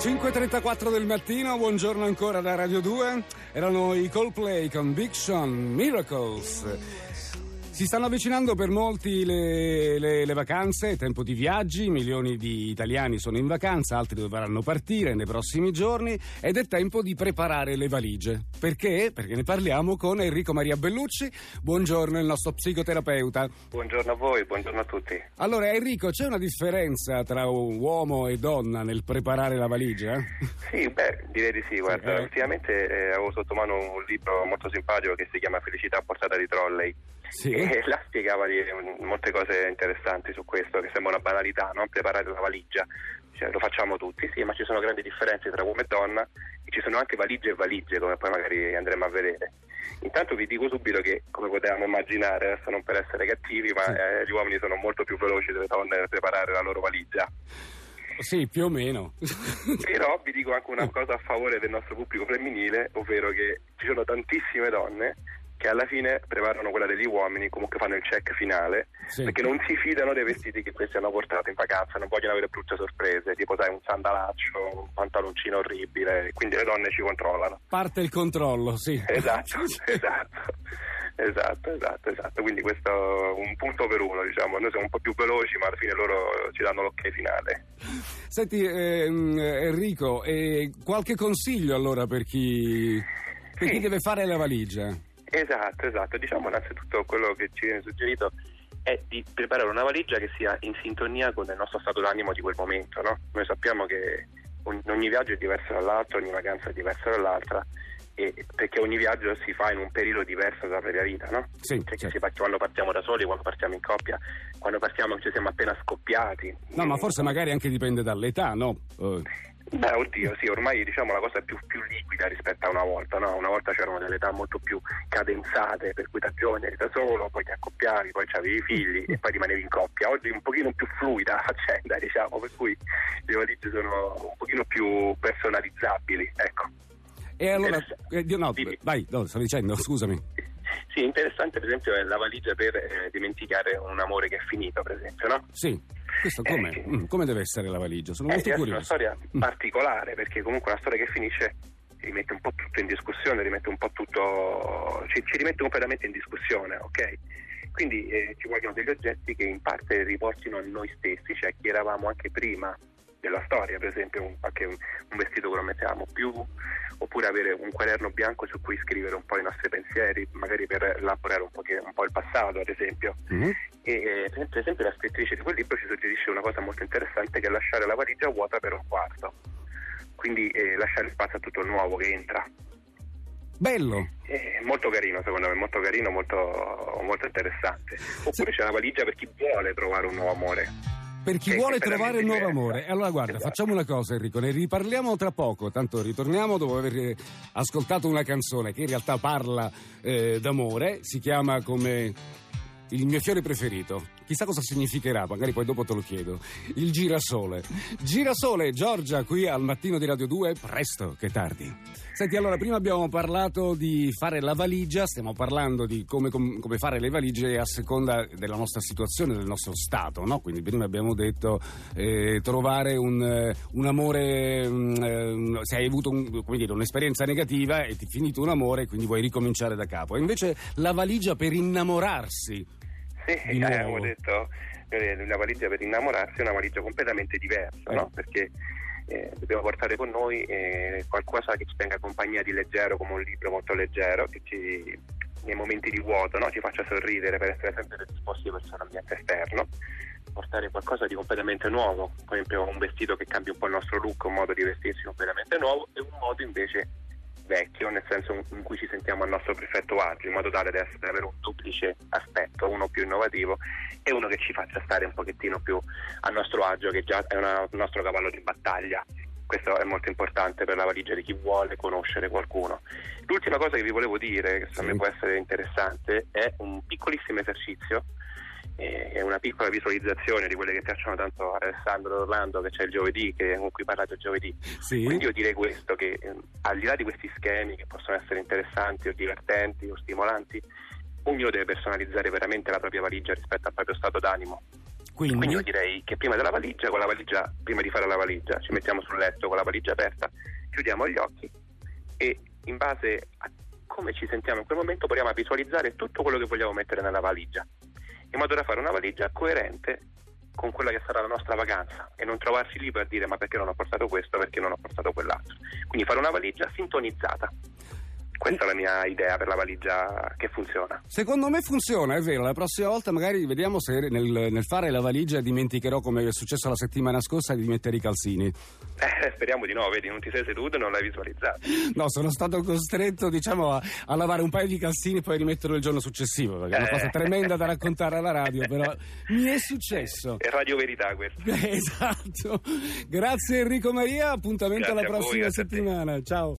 5.34 del mattino, buongiorno ancora da Radio 2. Erano i Coldplay con Big Sean, Miracles. Si stanno avvicinando per molti le, le, le, vacanze, tempo di viaggi, milioni di italiani sono in vacanza, altri dovranno partire nei prossimi giorni ed è tempo di preparare le valigie. Perché? Perché ne parliamo con Enrico Maria Bellucci. Buongiorno, il nostro psicoterapeuta. Buongiorno a voi, buongiorno a tutti. Allora Enrico, c'è una differenza tra uomo e donna nel preparare la valigia? Sì, beh, direi di sì, guarda, sì, eh. ultimamente eh, avevo sotto mano un libro molto simpatico che si chiama Felicità a portata di trolley sì. e là spiegava di, molte cose interessanti su questo, che sembra una banalità, no? preparare la valigia, cioè, lo facciamo tutti, sì, ma ci sono grandi differenze tra uomo e donna e ci sono anche valigie e valigie, come poi magari andremo a vedere. Intanto vi dico subito che, come potevamo immaginare, adesso non per essere cattivi, ma sì. eh, gli uomini sono molto più veloci delle donne nel preparare la loro valigia. Sì, più o meno. Però vi dico anche una cosa a favore del nostro pubblico femminile, ovvero che ci sono tantissime donne che alla fine preparano quella degli uomini, comunque fanno il check finale, sì. perché non si fidano dei vestiti che questi hanno portato in vacanza, non vogliono avere brutte sorprese, tipo sai un sandalaccio, un pantaloncino orribile, quindi le donne ci controllano. Parte il controllo, sì. Esatto, esatto. Esatto, esatto, esatto. Quindi questo è un punto per uno, diciamo. Noi siamo un po' più veloci, ma alla fine loro ci danno l'ok finale. Senti, ehm, Enrico, eh, qualche consiglio allora per chi, per sì. chi deve fare la valigia? Esatto, esatto. Diciamo innanzitutto quello che ci viene suggerito è di preparare una valigia che sia in sintonia con il nostro stato d'animo di quel momento. No? Noi sappiamo che ogni viaggio è diverso dall'altro, ogni vacanza è diversa dall'altra perché ogni viaggio si fa in un periodo diverso della propria vita, no? Sì, cioè certo. parte, quando partiamo da soli, quando partiamo in coppia, quando partiamo ci siamo appena scoppiati. No, ma forse magari anche dipende dall'età, no? Uh. Beh, oddio, sì, ormai diciamo la cosa è più, più, liquida rispetto a una volta, no? Una volta c'erano delle età molto più cadenzate, per cui da giovane eri da solo, poi ti accoppiavi, poi avevi figli e poi rimanevi in coppia. Oggi è un pochino più fluida la faccenda, diciamo, per cui le valigie sono un pochino più personalizzabili, ecco. E allora, eh, no, vai, no, sto dicendo, scusami. Sì, interessante per esempio è la valigia per eh, dimenticare un amore che è finito, per esempio, no? Sì. Questo come? Eh, mm, come deve essere la valigia? Sono molto curioso. È una storia mm. particolare perché comunque una storia che finisce rimette un po' tutto in discussione, rimette un po' tutto, ci, ci rimette completamente in discussione, ok? Quindi eh, ci vogliono degli oggetti che in parte riportino a noi stessi, cioè chi eravamo anche prima della storia, per esempio un, anche un, vestito che non mettevamo più, oppure avere un quaderno bianco su cui scrivere un po' i nostri pensieri, magari per elaborare un po', un po il passato, ad esempio. Mm-hmm. E, eh, per esempio la scrittrice di quel libro ci suggerisce una cosa molto interessante che è lasciare la valigia vuota per un quarto, quindi eh, lasciare spazio a tutto il nuovo che entra. Bello! È molto carino, secondo me, molto carino, molto, molto interessante. Oppure sì. c'è una valigia per chi vuole trovare un nuovo amore per chi vuole trovare il nuovo amore. Allora guarda, esatto. facciamo una cosa Enrico, ne riparliamo tra poco, tanto ritorniamo dopo aver ascoltato una canzone che in realtà parla eh, d'amore, si chiama come il mio fiore preferito. Chissà cosa significherà, magari poi dopo te lo chiedo. Il girasole. Girasole, Giorgia, qui al mattino di Radio 2, presto, che tardi. Senti, allora, prima abbiamo parlato di fare la valigia, stiamo parlando di come, come fare le valigie a seconda della nostra situazione, del nostro stato, no? Quindi prima abbiamo detto eh, trovare un, eh, un amore, um, se hai avuto un, dire, un'esperienza negativa e ti è finito un amore, quindi vuoi ricominciare da capo. Invece la valigia per innamorarsi sì, eh, avevo detto eh, la valigia per innamorarsi è una valigia completamente diversa, eh. no? Perché eh, dobbiamo portare con noi eh, qualcosa che ci tenga compagnia di leggero, come un libro molto leggero, che ci, nei momenti di vuoto no? ci faccia sorridere per essere sempre disposti verso l'ambiente esterno. Portare qualcosa di completamente nuovo, per esempio un vestito che cambia un po' il nostro look, un modo di vestirsi completamente nuovo e un modo invece vecchio, nel senso in cui ci sentiamo al nostro perfetto agio, in modo tale da avere un duplice aspetto, uno più innovativo e uno che ci faccia stare un pochettino più a nostro agio, che già è una, un nostro cavallo di battaglia. Questo è molto importante per la valigia di chi vuole conoscere qualcuno. L'ultima cosa che vi volevo dire, che secondo me può essere interessante, è un piccolissimo esercizio è una piccola visualizzazione di quelle che piacciono tanto a Alessandro Orlando che c'è il giovedì, che, con cui parlate il giovedì. Sì. Quindi io direi questo, che eh, al di là di questi schemi che possono essere interessanti o divertenti o stimolanti, ognuno deve personalizzare veramente la propria valigia rispetto al proprio stato d'animo. Quindi? Quindi io direi che prima della valigia, con la valigia, prima di fare la valigia, ci mettiamo sul letto con la valigia aperta, chiudiamo gli occhi e in base a come ci sentiamo in quel momento proviamo a visualizzare tutto quello che vogliamo mettere nella valigia, in modo da fare una valigia coerente con quella che sarà la nostra vacanza e non trovarsi lì per dire ma perché non ho portato questo, perché non ho portato quell'altro. Quindi fare una valigia sintonizzata. Questa è la mia idea per la valigia che funziona. Secondo me funziona, è vero. La prossima volta magari vediamo se nel, nel fare la valigia dimenticherò, come è successo la settimana scorsa, di mettere i calzini. Eh, speriamo di no, vedi, non ti sei seduto e non l'hai visualizzato. No, sono stato costretto, diciamo, a, a lavare un paio di calzini e poi rimetterlo il giorno successivo, perché è una cosa eh. tremenda da raccontare alla radio, però mi è successo. È radio verità questo. esatto. Grazie Enrico Maria, appuntamento Grazie alla prossima voi, settimana. Ciao.